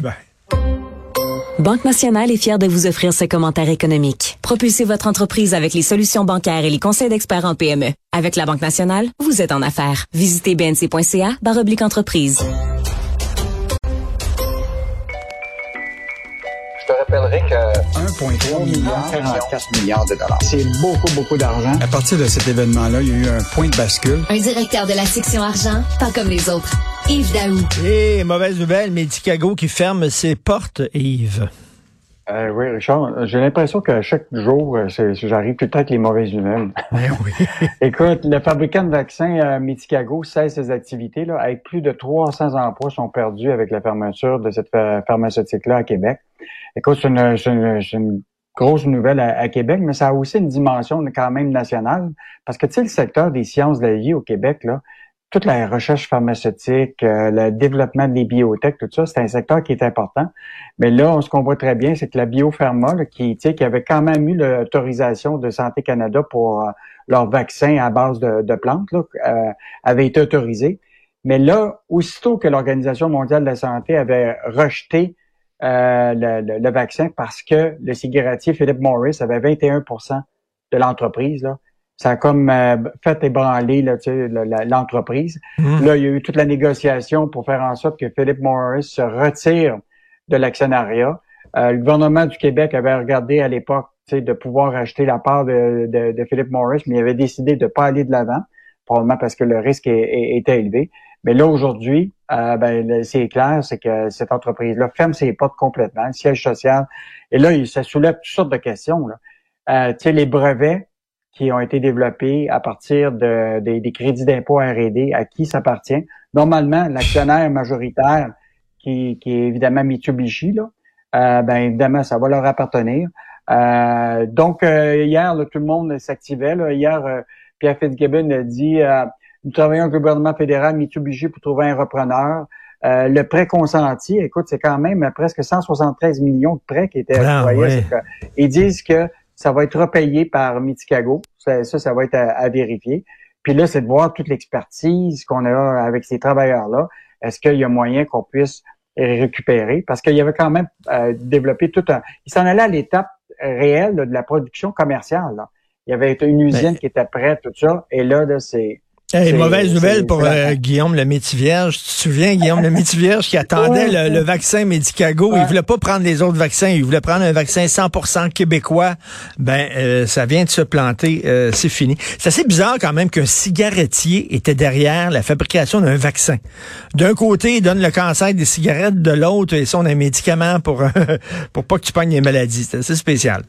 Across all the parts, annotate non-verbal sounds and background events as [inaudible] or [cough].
Bye. Banque Nationale est fière de vous offrir ce commentaire économique. Propulsez votre entreprise avec les solutions bancaires et les conseils d'experts en PME. Avec la Banque Nationale, vous êtes en affaires. Visitez bnc.ca baroblique entreprise. Je te rappellerai que 1,3 milliard, 44 milliards de dollars. C'est beaucoup, beaucoup d'argent. À partir de cet événement-là, il y a eu un point de bascule. Un directeur de la section argent, pas comme les autres. Yves Daou. Et mauvaise nouvelle, Medicago qui ferme ses portes, Yves. Euh, oui, Richard, j'ai l'impression que chaque jour, euh, c'est- j'arrive tout le temps avec les mauvaises nouvelles. Ben [laughs] oui. [laughs] Écoute, le fabricant de vaccins euh, Medicago cesse ses activités. Là, avec plus de 300 emplois sont perdus avec la fermeture de cette pha- pharmaceutique-là à Québec. Écoute, c'est une, grosse nouvelle à, à Québec, mais ça a aussi une dimension quand même nationale. Parce que, tu sais, le secteur des sciences de la vie au Québec, là, toute la recherche pharmaceutique, euh, le développement des biotech, tout ça, c'est un secteur qui est important. Mais là, ce qu'on voit très bien, c'est que la biopharma, là, qui, qui avait quand même eu l'autorisation de Santé Canada pour euh, leur vaccin à base de, de plantes, là, euh, avait été autorisé. Mais là, aussitôt que l'Organisation mondiale de la santé avait rejeté euh, le, le- le vaccin parce que le cigarettier Philip Morris avait 21% de l'entreprise, là, ça a comme euh, fait ébranler là, l'entreprise. Hum. Là, il y a eu toute la négociation pour faire en sorte que Philip Morris se retire de l'actionnariat. Euh, le gouvernement du Québec avait regardé à l'époque de pouvoir acheter la part de, de, de Philip Morris, mais il avait décidé de pas aller de l'avant, probablement parce que le risque est- est- était élevé. Mais là, aujourd'hui, euh, ben, c'est clair, c'est que cette entreprise-là ferme ses portes complètement, le siège social. Et là, ça soulève toutes sortes de questions. Là. Euh, tu sais, les brevets qui ont été développés à partir de, des- des crédits d'impôt R&D, à qui ça appartient. Normalement, l'actionnaire majoritaire, qui, qui est évidemment Mitsubishi, là, euh, ben évidemment, ça va leur appartenir. Euh, donc, euh, hier, là, tout le monde s'activait. là. Hier, euh, Pierre Fitzgibbon a dit euh, Nous travaillons avec le gouvernement fédéral Mitsubishi pour trouver un repreneur. Euh, le prêt consenti, écoute, c'est quand même presque 173 millions de prêts qui étaient Ah, octroyés. que- Ils disent que ça va être repayé par Miticago. Ça, ça, ça va être à, à vérifier. Puis là, c'est de voir toute l'expertise qu'on a avec ces travailleurs-là. Est-ce qu'il y a moyen qu'on puisse récupérer? Parce qu'il y avait quand même euh, développé tout un... Il s'en allait à l'étape réelle là, de la production commerciale. là. Il y avait une usine Ben- qui était prête, tout ça. Et là, là c'est... Hey, mauvaise nouvelle pour euh, Guillaume le Métivierge. Tu te souviens, Guillaume le Métivierge qui attendait Ouais, le, le vaccin Medicago? Il Ouais. voulait pas prendre les autres vaccins. Il voulait prendre un vaccin 100% québécois. Ben, euh, ça vient de se planter. euh, c'est fini. C'est assez bizarre quand même qu'un cigarettier était derrière la fabrication d'un vaccin. D'un côté, il donne le cancer des cigarettes. De l'autre, ils sont un médicament pour, [laughs] pour pas que tu pognes les maladies. C'est assez spécial.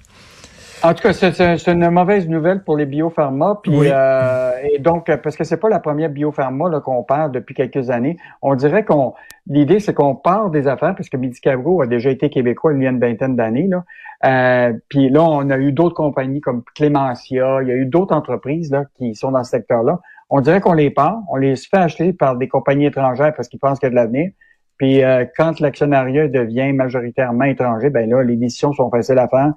En tout cas, c'est- une mauvaise nouvelle pour les biopharma. Puis, Oui. euh, et donc, euh, parce que c'est pas la première biopharma qu'on parle depuis quelques années. On dirait qu'on l'idée, c'est qu'on part des affaires, parce que Medicago a déjà été québécois il y a une vingtaine d'années. Là. Euh, puis là, on a eu d'autres compagnies comme Clémentia, il y a eu d'autres entreprises là, qui sont dans ce secteur-là. On dirait qu'on les part, on les fait acheter par des compagnies étrangères parce qu'ils pensent qu'il y a de l'avenir. Puis euh, quand l'actionnariat devient majoritairement étranger, ben là, les décisions sont faciles à faire.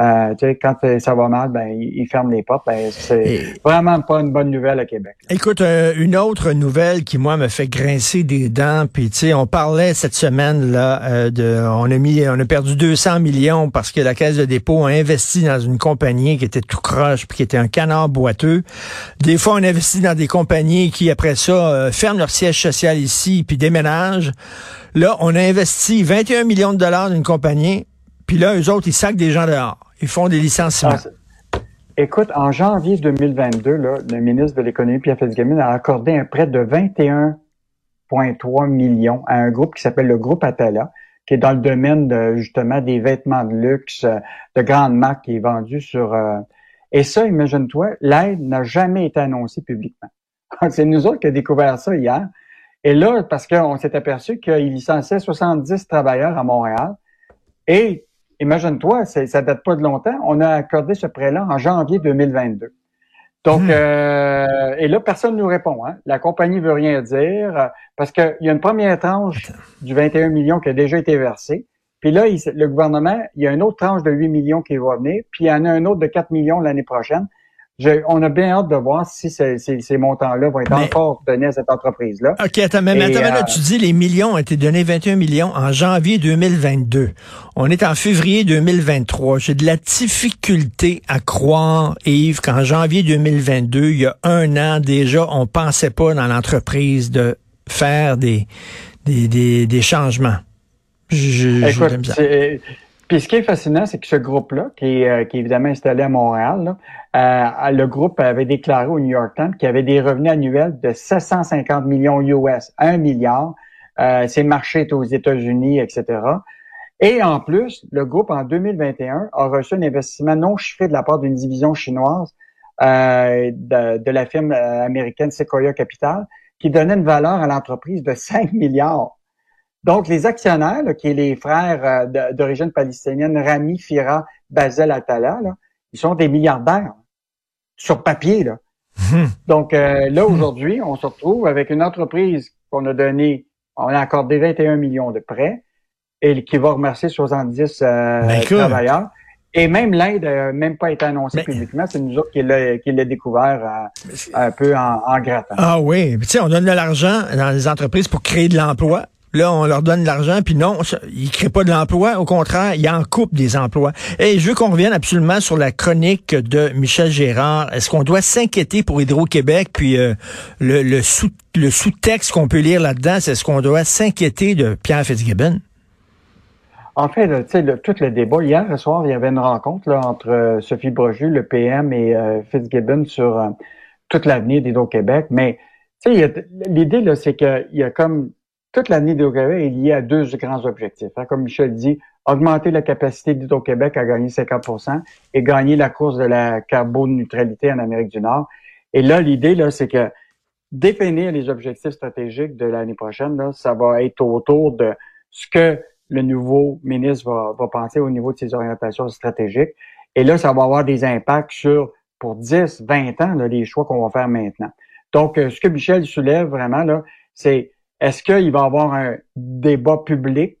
Euh, tu sais, quand ça va mal, ben ils, ferment les portes. Ben c'est Et- vraiment pas une bonne nouvelle à Québec. Écoute, euh, une autre nouvelle qui moi me fait grincer des dents, puis tu sais, on parlait cette semaine là euh, de, on a mis, on a perdu 200 millions parce que la caisse de dépôt a investi dans une compagnie qui était tout croche, puis qui était un canard boiteux. Des fois, on investit dans des compagnies qui après ça ferment leur siège social ici, puis déménagent. Là, on a investi 21 millions de dollars dans une compagnie, puis là, eux autres, ils sacent des gens dehors. Ils font des licenciements. Ah, Écoute, en janvier 2022, là, le ministre de l'Économie, Pierre Fitzgibbon, a accordé un prêt de 21,3 millions à un groupe qui s'appelle le groupe Atala, qui est dans le domaine justement des vêtements de luxe, euh, de grandes marques qui est vendu sur... euh, Et ça, imagine-toi, l'aide n'a jamais été annoncée publiquement. [laughs] C'est nous autres qui avons découvert ça hier. Et là, parce qu'on s'est aperçu qu'il licenciait 70 travailleurs à Montréal. Et imagine-toi, ça date pas de longtemps. On a accordé ce prêt-là en janvier 2022. Donc, Hmm. euh, et là, personne ne nous répond. Hein. La compagnie veut rien dire euh, parce qu'il y a une première tranche du 21 millions qui a déjà été versée. Puis là, il- le gouvernement, il y a une autre tranche de 8 millions qui va venir, puis il y en a un autre de 4 millions l'année prochaine. On a bien hâte de voir si ces, ces, montants-là vont être encore donnés à cette entreprise-là. OK, attends, mais, attends, là, euh, tu dis les millions ont été donnés 21 millions en janvier 2022. On est en février 2023. J'ai de la difficulté à croire, Yves, qu'en janvier 2022, il y a un an déjà, on pensait pas dans l'entreprise de faire des, des, des, des changements. Je, je, puis ce qui est fascinant, c'est que ce groupe-là, qui, euh, qui est évidemment installé à Montréal, euh, le groupe avait déclaré au New York Times qu'il avait des revenus annuels de 750 millions US, 1 milliard. Euh, marchés étaient aux États-Unis, etc. Et en plus, le groupe, en 2021, a reçu un investissement non chiffré de la part d'une division chinoise euh, de, de, la firme euh, américaine Sequoia Capital, qui donnait une valeur à l'entreprise de 5 milliards. Donc, les actionnaires, qui est les frères euh, d'origine palestinienne, Rami, Fira, Basel, Atala, ils sont des milliardaires sur papier. Là. Hmm. Donc, euh, là, aujourd'hui, on se retrouve avec une entreprise qu'on a donné, on a accordé 21 millions de prêts et qui va remercier 70 euh, ben, travailleurs. Et même l'aide n'a même pas été annoncée publiquement. C'est nous autres qui l'a découvert un peu en, en grattant. Ah oui. Tu sais, on donne de l'argent dans les entreprises pour créer de l'emploi. Là, on leur donne de l'argent, puis non, ils créent pas de l'emploi. Au contraire, ils en coupent des emplois. Et je veux qu'on revienne absolument sur la chronique de Michel Gérard. Est-ce qu'on doit s'inquiéter pour Hydro-Québec? Puis euh, le, le, sous, le sous-texte qu'on peut lire là-dedans, c'est est-ce qu'on doit s'inquiéter de Pierre Fitzgibbon? En fait, tu sais, tout le débat, hier soir, il y avait une rencontre là, entre euh, Sophie Broju, le PM, et euh, Fitzgibbon sur toute l'avenir d'Hydro-Québec. Mais l'idée, là, c'est qu'il y a comme toute l'année d'Hydro-Québec est liée à deux grands objectifs. Hein. Comme Michel dit, augmenter la capacité d'Hydro-Québec à gagner 50% et gagner la course de la carboneutralité en Amérique du Nord. Et là, l'idée, là, c'est que définir les objectifs stratégiques de l'année prochaine, là, ça va être autour de ce que le nouveau ministre va, va penser au niveau de ses orientations stratégiques. Et là, ça va avoir des impacts sur, pour 10, 20 ans, là, les choix qu'on va faire maintenant. Donc, euh, ce que Michel soulève vraiment, là, c'est est-ce qu'il va y avoir un débat public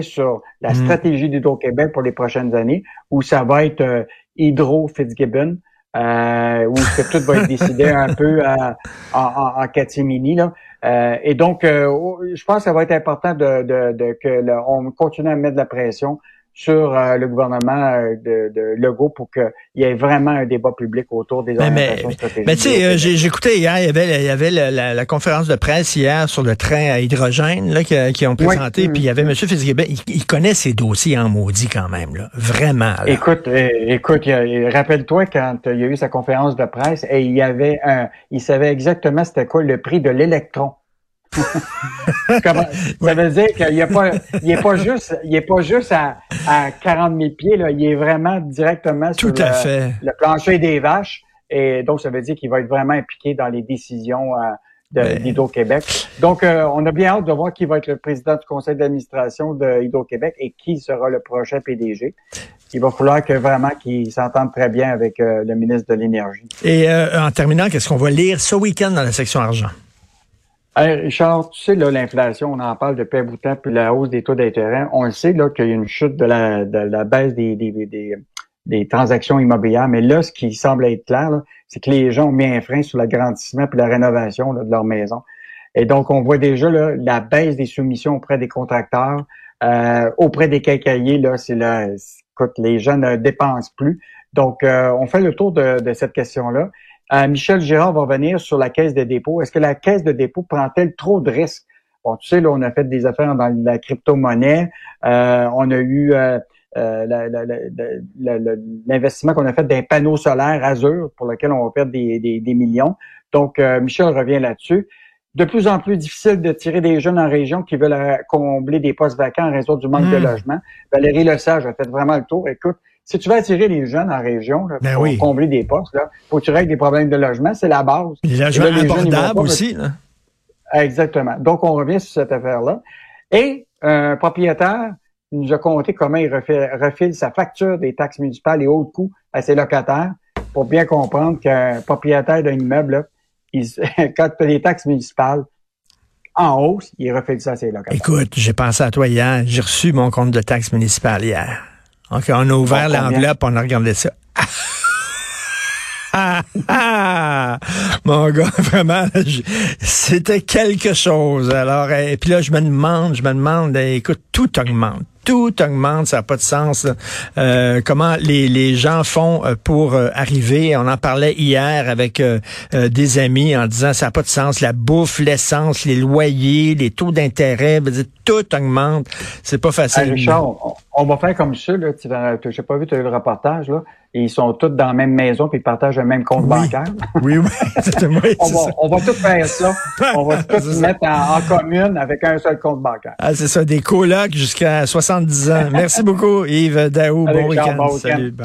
sur la hmm. stratégie d'Hydro-Québec pour les prochaines années, ou ça va être euh, Hydro-Fitzgibbon, euh, où que tout va être décidé un peu en, en, en catimini. Là? Euh, et donc, euh, je pense que ça va être important de, de, de que on continue à mettre de la pression sur euh, le gouvernement euh, de, de Legault pour qu'il y ait vraiment un débat public autour des orientations stratégiques. Mais tu sais, euh, j'écoutais hier, il y avait, il y avait la, conférence de presse hier sur le train à hydrogène là, qui, ont présenté, puis il y avait M. Fitzgibbon, il, connaît ses dossiers en maudit quand même, là, vraiment. Écoute, écoute, rappelle-toi quand il y a eu sa conférence de presse, et il y avait un, il savait exactement c'était quoi le prix de l'électron. [laughs] ça veut dire qu'il n'est pas, il est pas juste, il est pas juste à, à 40 000 pieds, là, il est vraiment directement sur le, plancher des vaches. Et donc, ça veut dire qu'il va être vraiment impliqué dans les décisions euh, de d'Hydro-Québec. Donc, euh, on a bien hâte de voir qui va être le président du conseil d'administration de Hydro-Québec et qui sera le prochain PDG. Il va falloir que vraiment qu'il s'entende très bien avec euh, le ministre de l'Énergie. Et en terminant, qu'est-ce qu'on va lire ce week-end dans la section argent? Richard, tu sais, là, l'inflation, on en parle depuis un bout de puis la hausse des taux d'intérêt. On le sait, là, qu'il y a une chute de la, de la baisse des, des, des, des, transactions immobilières. Mais là, ce qui semble être clair, c'est que les gens ont mis un frein sur l'agrandissement puis la rénovation de leur maison. Et donc, on voit déjà là, la baisse des soumissions auprès des contracteurs, euh, auprès des cacaillers, là, c'est là, écoute, les gens ne dépensent plus. Donc, euh, on fait le tour de, de cette question-là. Euh, Michel Girard va venir sur la caisse de dépôt. Est-ce que la caisse de dépôt prend-elle trop de risques? Bon, tu sais, là, on a fait des affaires dans la crypto-monnaie. Euh, on a eu euh, l'investissement qu'on a fait d'un panneau solaire Azure pour lequel on va perdre des, des, millions. Donc, Michel revient là-dessus. De plus en plus difficile de tirer des jeunes en région qui veulent combler des postes vacants en raison du manque de hmm. logement. Valérie Lesage a fait vraiment le tour. Écoute, si tu veux attirer les jeunes en région ben pour combler des postes, là, faut que tu règles des problèmes de logement, c'est la base. Les logements abordables aussi. Là. Exactement. Donc, on revient sur cette affaire-là. Et un propriétaire nous a compté comment il refile, sa facture des taxes municipales et autres coûts à ses locataires pour bien comprendre qu'un propriétaire d'un immeuble, il, [laughs] quand des taxes municipales en hausse, il refile ça à ses locataires. Écoute, j'ai pensé à toi hier. J'ai reçu mon compte de taxes municipales hier. OK, on a ouvert l'enveloppe, on a regardé ça. [laughs] Mon gars, [laughs] vraiment, c'était quelque chose. Alors, et puis là, je me demande, je me demande, écoute, tout augmente tout augmente, ça n'a pas de sens. Euh, comment les, les gens font euh, pour euh, arriver, on en parlait hier avec des amis en disant ça n'a pas de sens, la bouffe, l'essence, les loyers, les taux d'intérêt, tout augmente, c'est pas facile. Richard, on, va faire comme ça, là, tu n'ai pas vu, tu as eu le reportage, là, ils sont tous dans la même maison puis ils partagent le même compte bancaire. Oui, oui. [laughs] on, va, on va tout faire ça. [laughs] On va tout mettre en, commune avec un seul compte bancaire. Ah, c'est ça, des colocs jusqu'à 70 ans. Merci beaucoup, Yves Daou. Bon week-end. Salut.